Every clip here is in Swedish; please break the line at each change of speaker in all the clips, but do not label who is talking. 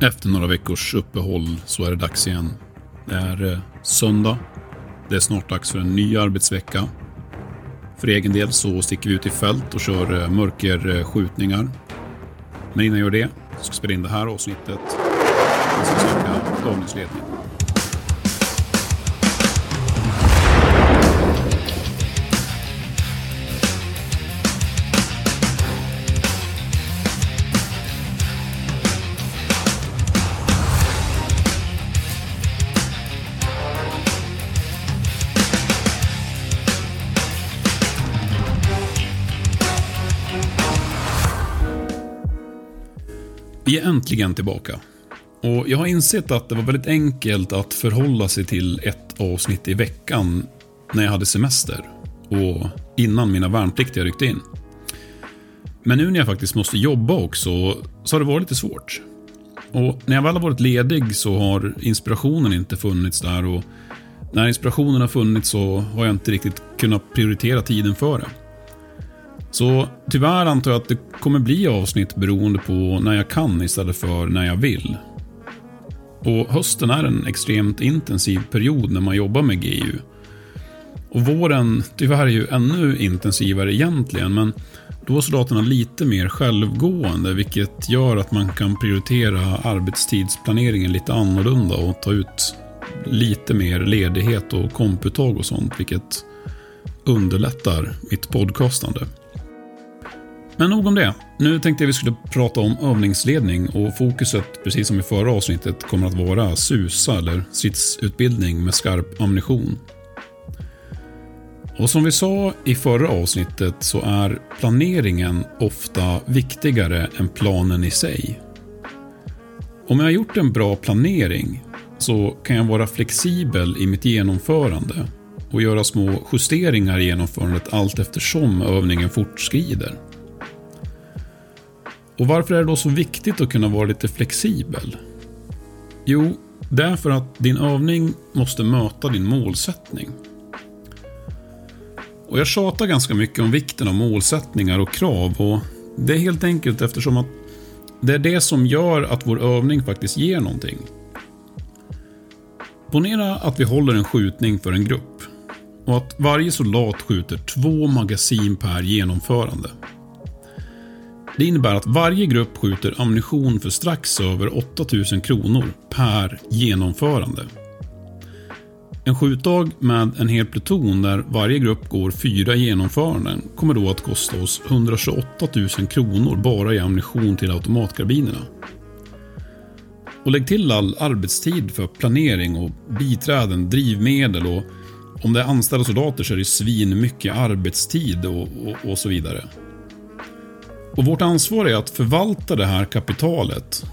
Efter några veckors uppehåll så är det dags igen. Det är eh, söndag. Det är snart dags för en ny arbetsvecka. För egen del så sticker vi ut i fält och kör eh, mörkerskjutningar. Men innan jag gör det så ska jag spela in det här avsnittet. Jag ska söka övningsledning. Vi är äntligen tillbaka. Och jag har insett att det var väldigt enkelt att förhålla sig till ett avsnitt i veckan när jag hade semester och innan mina värnpliktiga ryckte in. Men nu när jag faktiskt måste jobba också så har det varit lite svårt. Och när jag väl har varit ledig så har inspirationen inte funnits där och när inspirationen har funnits så har jag inte riktigt kunnat prioritera tiden för det. Så tyvärr antar jag att det kommer bli avsnitt beroende på när jag kan istället för när jag vill. Och hösten är en extremt intensiv period när man jobbar med GU. Och våren, tyvärr är ju ännu intensivare egentligen, men då är soldaterna lite mer självgående, vilket gör att man kan prioritera arbetstidsplaneringen lite annorlunda och ta ut lite mer ledighet och komputtag och sånt, vilket underlättar mitt podcastande. Men nog om det. Nu tänkte jag vi skulle prata om övningsledning och fokuset, precis som i förra avsnittet, kommer att vara SUSA eller stridsutbildning med skarp ammunition. Och som vi sa i förra avsnittet så är planeringen ofta viktigare än planen i sig. Om jag har gjort en bra planering så kan jag vara flexibel i mitt genomförande och göra små justeringar i genomförandet allt eftersom övningen fortskrider. Och varför är det då så viktigt att kunna vara lite flexibel? Jo, det är för att din övning måste möta din målsättning. Och jag tjatar ganska mycket om vikten av målsättningar och krav och det är helt enkelt eftersom att det är det som gör att vår övning faktiskt ger någonting. Ponera att vi håller en skjutning för en grupp och att varje soldat skjuter två magasin per genomförande. Det innebär att varje grupp skjuter ammunition för strax över 8000 kronor per genomförande. En skjutdag med en hel pluton där varje grupp går fyra genomföranden kommer då att kosta oss 128 000 kronor bara i ammunition till automatkarbinerna. Och lägg till all arbetstid för planering och biträden, drivmedel och om det är anställda soldater så är det svin mycket arbetstid och, och, och så vidare. Och vårt ansvar är att förvalta det här kapitalet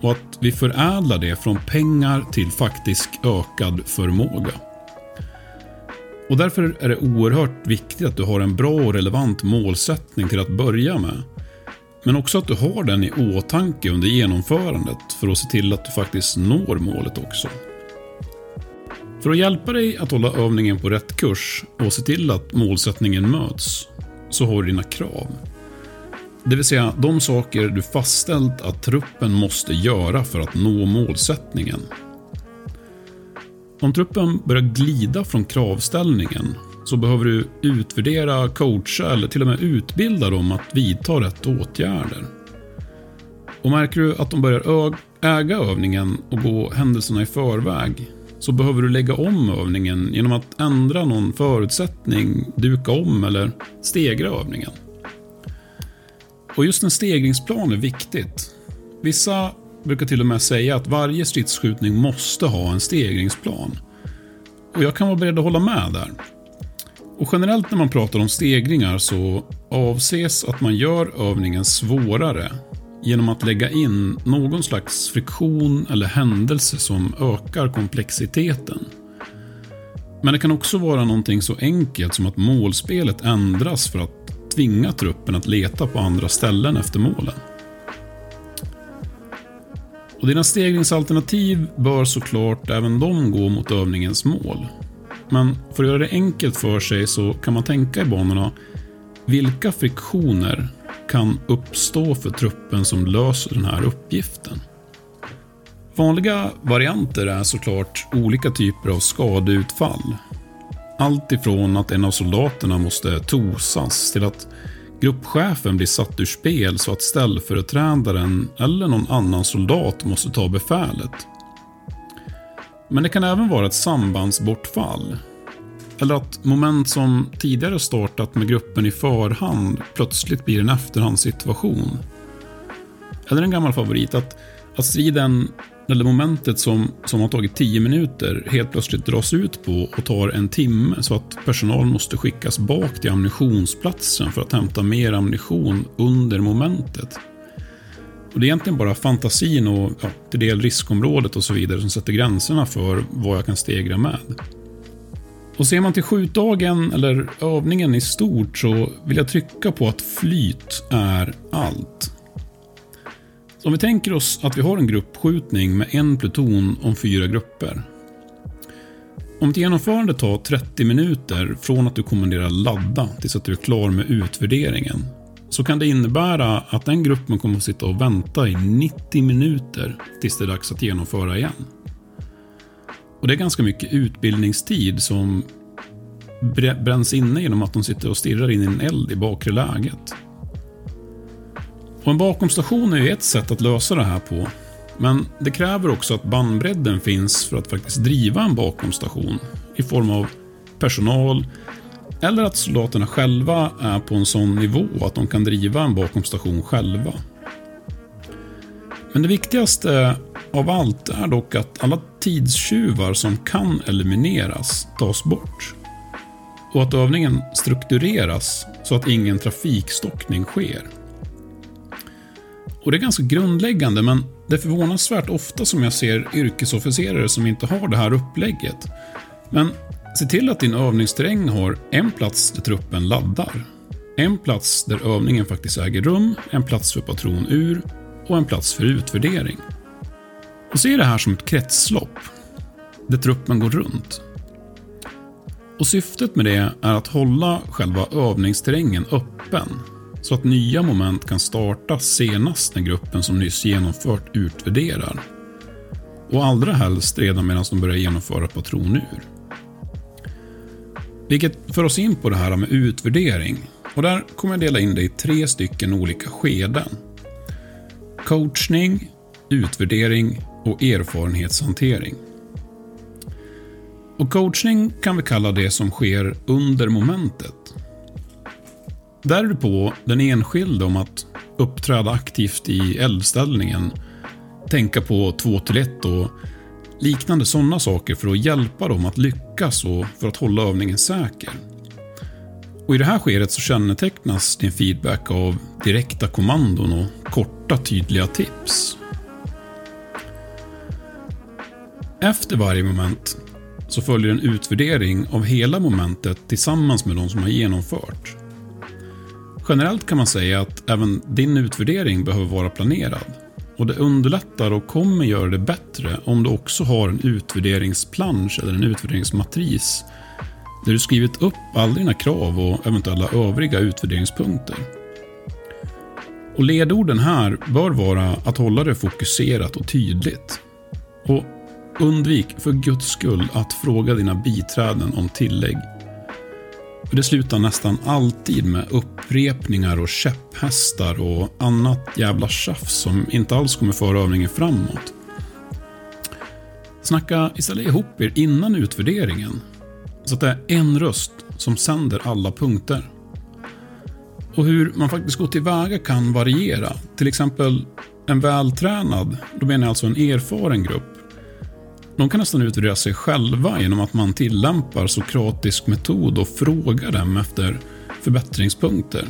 och att vi förädlar det från pengar till faktisk ökad förmåga. Och därför är det oerhört viktigt att du har en bra och relevant målsättning till att börja med. Men också att du har den i åtanke under genomförandet för att se till att du faktiskt når målet också. För att hjälpa dig att hålla övningen på rätt kurs och se till att målsättningen möts, så har du dina krav. Det vill säga de saker du fastställt att truppen måste göra för att nå målsättningen. Om truppen börjar glida från kravställningen så behöver du utvärdera, coacha eller till och med utbilda dem att vidta rätt åtgärder. Och märker du att de börjar äga övningen och gå händelserna i förväg så behöver du lägga om övningen genom att ändra någon förutsättning, duka om eller stegra övningen. Och just en stegringsplan är viktigt. Vissa brukar till och med säga att varje stridsskjutning måste ha en stegringsplan. Och jag kan vara beredd att hålla med där. Och generellt när man pratar om stegringar så avses att man gör övningen svårare genom att lägga in någon slags friktion eller händelse som ökar komplexiteten. Men det kan också vara någonting så enkelt som att målspelet ändras för att tvinga truppen att leta på andra ställen efter målen. Och dina stegringsalternativ bör såklart även de gå mot övningens mål. Men för att göra det enkelt för sig så kan man tänka i banorna vilka friktioner kan uppstå för truppen som löser den här uppgiften? Vanliga varianter är såklart olika typer av skadeutfall. Allt ifrån att en av soldaterna måste tosas till att gruppchefen blir satt ur spel så att ställföreträdaren eller någon annan soldat måste ta befälet. Men det kan även vara ett sambandsbortfall. Eller att moment som tidigare startat med gruppen i förhand plötsligt blir en efterhandssituation. Eller en gammal favorit, att, att striden eller momentet som, som har tagit 10 minuter helt plötsligt dras ut på och tar en timme så att personal måste skickas bak till ammunitionsplatsen för att hämta mer ammunition under momentet. Och det är egentligen bara fantasin och ja, till del riskområdet och så vidare som sätter gränserna för vad jag kan stegra med. Och ser man till skjutdagen eller övningen i stort så vill jag trycka på att flyt är allt. Så om vi tänker oss att vi har en gruppskjutning med en pluton om fyra grupper. Om ett genomförande tar 30 minuter från att du kommenderar ladda tills att du är klar med utvärderingen så kan det innebära att den gruppen kommer att sitta och vänta i 90 minuter tills det är dags att genomföra igen. Och Det är ganska mycket utbildningstid som bränns inne genom att de sitter och stirrar in i en eld i bakre läget. Och en bakomstation är ett sätt att lösa det här på. Men det kräver också att bandbredden finns för att faktiskt driva en bakomstation i form av personal eller att soldaterna själva är på en sån nivå att de kan driva en bakomstation själva. Men det viktigaste av allt är dock att alla tidstjuvar som kan elimineras tas bort. Och att övningen struktureras så att ingen trafikstockning sker. Och Det är ganska grundläggande, men det är förvånansvärt ofta som jag ser yrkesofficerare som inte har det här upplägget. Men se till att din övningsterräng har en plats där truppen laddar, en plats där övningen faktiskt äger rum, en plats för patronur och en plats för utvärdering. Och se det här som ett kretslopp, där truppen går runt. Och Syftet med det är att hålla själva övningsterrängen öppen så att nya moment kan starta senast när gruppen som nyss genomfört utvärderar. Och allra helst redan medan de börjar genomföra patronur. Vilket för oss in på det här med utvärdering. Och där kommer jag dela in det i tre stycken olika skeden. Coachning, utvärdering och erfarenhetshantering. Och coachning kan vi kalla det som sker under momentet. Där är du på den enskilde om att uppträda aktivt i eldställningen, tänka på 2 till 1 och liknande sådana saker för att hjälpa dem att lyckas och för att hålla övningen säker. Och I det här skedet så kännetecknas din feedback av direkta kommandon och korta tydliga tips. Efter varje moment så följer en utvärdering av hela momentet tillsammans med de som har genomfört. Generellt kan man säga att även din utvärdering behöver vara planerad. Och Det underlättar och kommer göra det bättre om du också har en utvärderingsplansch eller en utvärderingsmatris där du skrivit upp alla dina krav och eventuella övriga utvärderingspunkter. Och Ledorden här bör vara att hålla det fokuserat och tydligt. Och Undvik för guds skull att fråga dina biträden om tillägg det slutar nästan alltid med upprepningar och käpphästar och annat jävla tjafs som inte alls kommer föra övningen framåt. Snacka istället ihop er innan utvärderingen. Så att det är en röst som sänder alla punkter. Och hur man faktiskt går tillväga kan variera. Till exempel en vältränad, då menar jag alltså en erfaren grupp, de kan nästan utvärdera sig själva genom att man tillämpar sokratisk metod och frågar dem efter förbättringspunkter.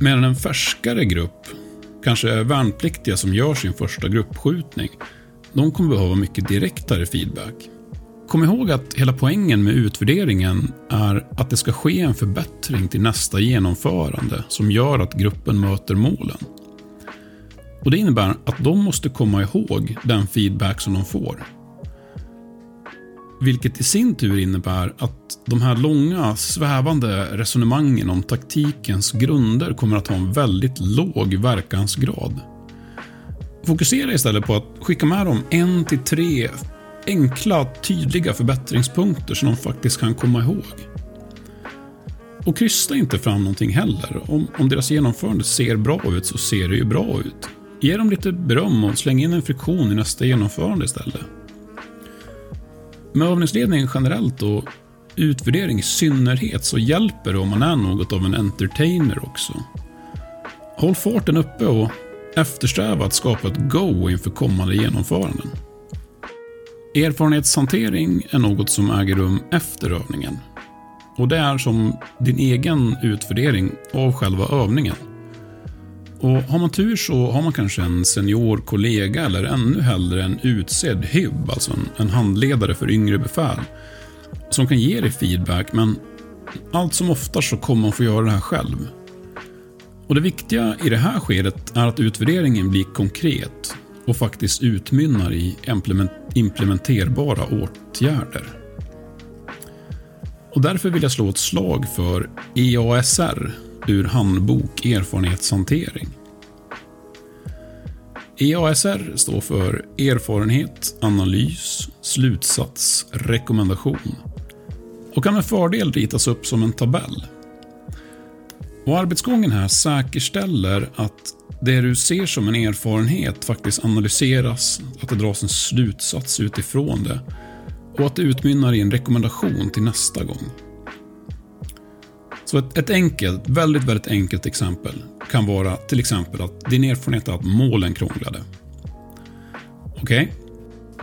Medan en färskare grupp, kanske värnpliktiga som gör sin första gruppskjutning, de kommer behöva mycket direktare feedback. Kom ihåg att hela poängen med utvärderingen är att det ska ske en förbättring till nästa genomförande som gör att gruppen möter målen. Och Det innebär att de måste komma ihåg den feedback som de får vilket i sin tur innebär att de här långa svävande resonemangen om taktikens grunder kommer att ha en väldigt låg verkansgrad. Fokusera istället på att skicka med dem en till tre enkla, tydliga förbättringspunkter som de faktiskt kan komma ihåg. Och krysta inte fram någonting heller. Om, om deras genomförande ser bra ut så ser det ju bra ut. Ge dem lite beröm och släng in en friktion i nästa genomförande istället. Med övningsledning generellt och utvärdering i synnerhet så hjälper det om man är något av en entertainer också. Håll farten uppe och eftersträva att skapa ett go inför kommande genomföranden. Erfarenhetshantering är något som äger rum efter övningen. Och det är som din egen utvärdering av själva övningen. Och har man tur så har man kanske en senior kollega eller ännu hellre en utsedd HUB, alltså en, en handledare för yngre befäl, som kan ge dig feedback, men allt som oftast så kommer man få göra det här själv. Och Det viktiga i det här skedet är att utvärderingen blir konkret och faktiskt utmynnar i implementerbara åtgärder. Och därför vill jag slå ett slag för EASR ur Handbok erfarenhetshantering. EASR står för erfarenhet, analys, slutsats, rekommendation och kan med fördel ritas upp som en tabell. Och Arbetsgången här säkerställer att det du ser som en erfarenhet faktiskt analyseras, att det dras en slutsats utifrån det och att det utmynnar i en rekommendation till nästa gång. Så ett, ett, enkelt, väldigt, väldigt enkelt exempel kan vara till exempel att din erfarenhet är att målen krånglade. Okej, okay,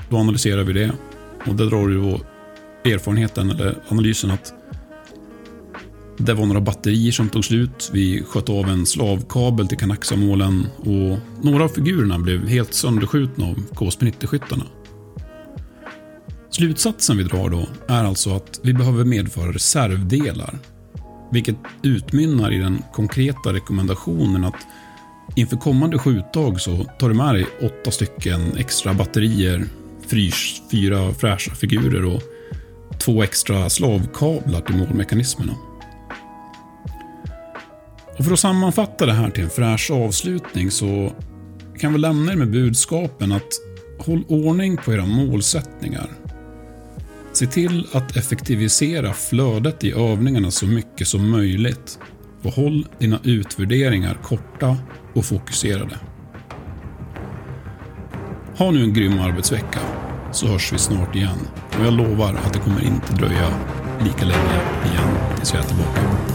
då analyserar vi det och där drar du då erfarenheten eller analysen att det var några batterier som tog slut. Vi sköt av en slavkabel till Kanaxamålen och några av figurerna blev helt sönderskjutna av KSP-90-skyttarna. Slutsatsen vi drar då är alltså att vi behöver medföra reservdelar. Vilket utmynnar i den konkreta rekommendationen att inför kommande skjutdag så tar du med dig åtta stycken extra batterier, frys, fyra fräscha figurer och två extra slavkablar till målmekanismerna. Och för att sammanfatta det här till en fräsch avslutning så kan vi lämna er med budskapen att håll ordning på era målsättningar. Se till att effektivisera flödet i övningarna så mycket som möjligt och håll dina utvärderingar korta och fokuserade. Ha nu en grym arbetsvecka så hörs vi snart igen och jag lovar att det kommer inte dröja lika länge igen tills jag är tillbaka.